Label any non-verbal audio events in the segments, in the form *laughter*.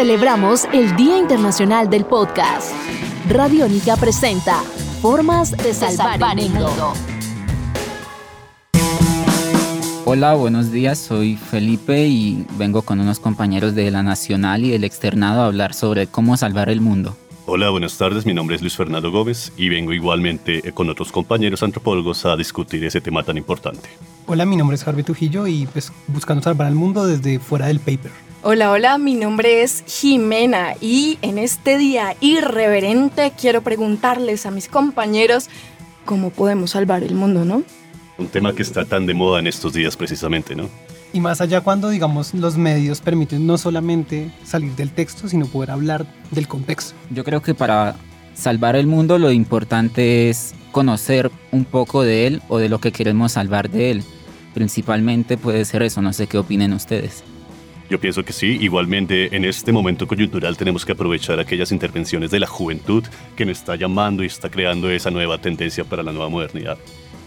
Celebramos el Día Internacional del Podcast. Radiónica presenta Formas de salvar, el mundo. Hola, buenos días. Soy Felipe y vengo con unos compañeros de la Nacional y del Externado a hablar sobre cómo salvar el mundo. Hola, buenas tardes. Mi nombre es Luis Fernando Gómez y vengo igualmente con otros compañeros antropólogos a discutir ese tema tan importante. Hola, mi nombre es Harvey Trujillo y pues buscando salvar al mundo desde fuera del paper. Hola, hola, mi nombre es Jimena y en este día irreverente quiero preguntarles a mis compañeros cómo podemos salvar el mundo, ¿no? Un tema que está tan de moda en estos días precisamente, ¿no? Y más allá cuando, digamos, los medios permiten no solamente salir del texto, sino poder hablar del contexto. Yo creo que para salvar el mundo lo importante es conocer un poco de él o de lo que queremos salvar de él. Principalmente puede ser eso, no sé qué opinen ustedes. Yo pienso que sí, igualmente en este momento coyuntural tenemos que aprovechar aquellas intervenciones de la juventud que nos está llamando y está creando esa nueva tendencia para la nueva modernidad.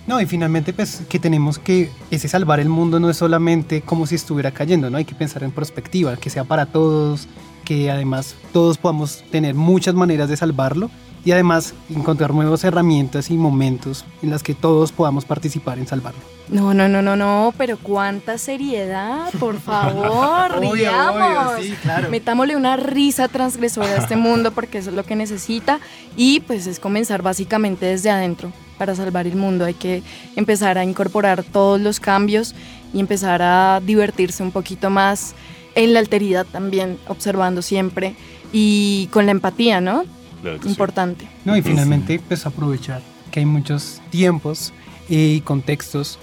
No, y finalmente pues que tenemos que ese salvar el mundo no es solamente como si estuviera cayendo, ¿no? Hay que pensar en perspectiva, que sea para todos, que además todos podamos tener muchas maneras de salvarlo y además encontrar nuevas herramientas y momentos en las que todos podamos participar en salvarlo. No, no, no, no, no, pero cuánta seriedad, por favor, *laughs* riamos. Metámosle una risa transgresora a este mundo porque eso es lo que necesita y pues es comenzar básicamente desde adentro para salvar el mundo. Hay que empezar a incorporar todos los cambios y empezar a divertirse un poquito más en la alteridad también, observando siempre y con la empatía, ¿no? Importante. No, y finalmente pues aprovechar que hay muchos tiempos y contextos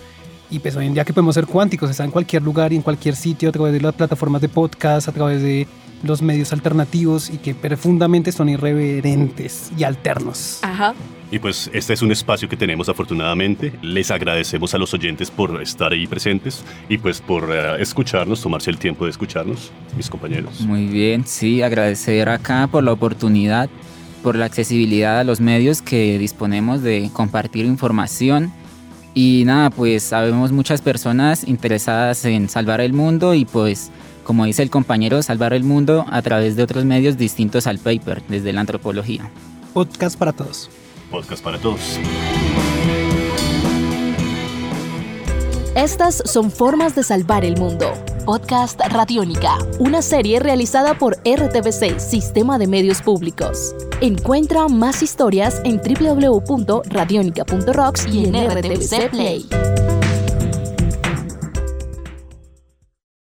y pues hoy en día que podemos ser cuánticos, está en cualquier lugar y en cualquier sitio a través de las plataformas de podcast, a través de los medios alternativos y que profundamente son irreverentes y alternos. Ajá. Y pues este es un espacio que tenemos afortunadamente. Les agradecemos a los oyentes por estar ahí presentes y pues por eh, escucharnos, tomarse el tiempo de escucharnos, mis compañeros. Muy bien, sí, agradecer acá por la oportunidad, por la accesibilidad a los medios que disponemos de compartir información. Y nada, pues sabemos muchas personas interesadas en salvar el mundo y pues como dice el compañero, salvar el mundo a través de otros medios distintos al paper, desde la antropología. Podcast para todos. Podcast para todos. Estas son formas de salvar el mundo. Podcast Radiónica, una serie realizada por RTBC, Sistema de Medios Públicos. Encuentra más historias en www.radionica.rocks y en RTBC Play.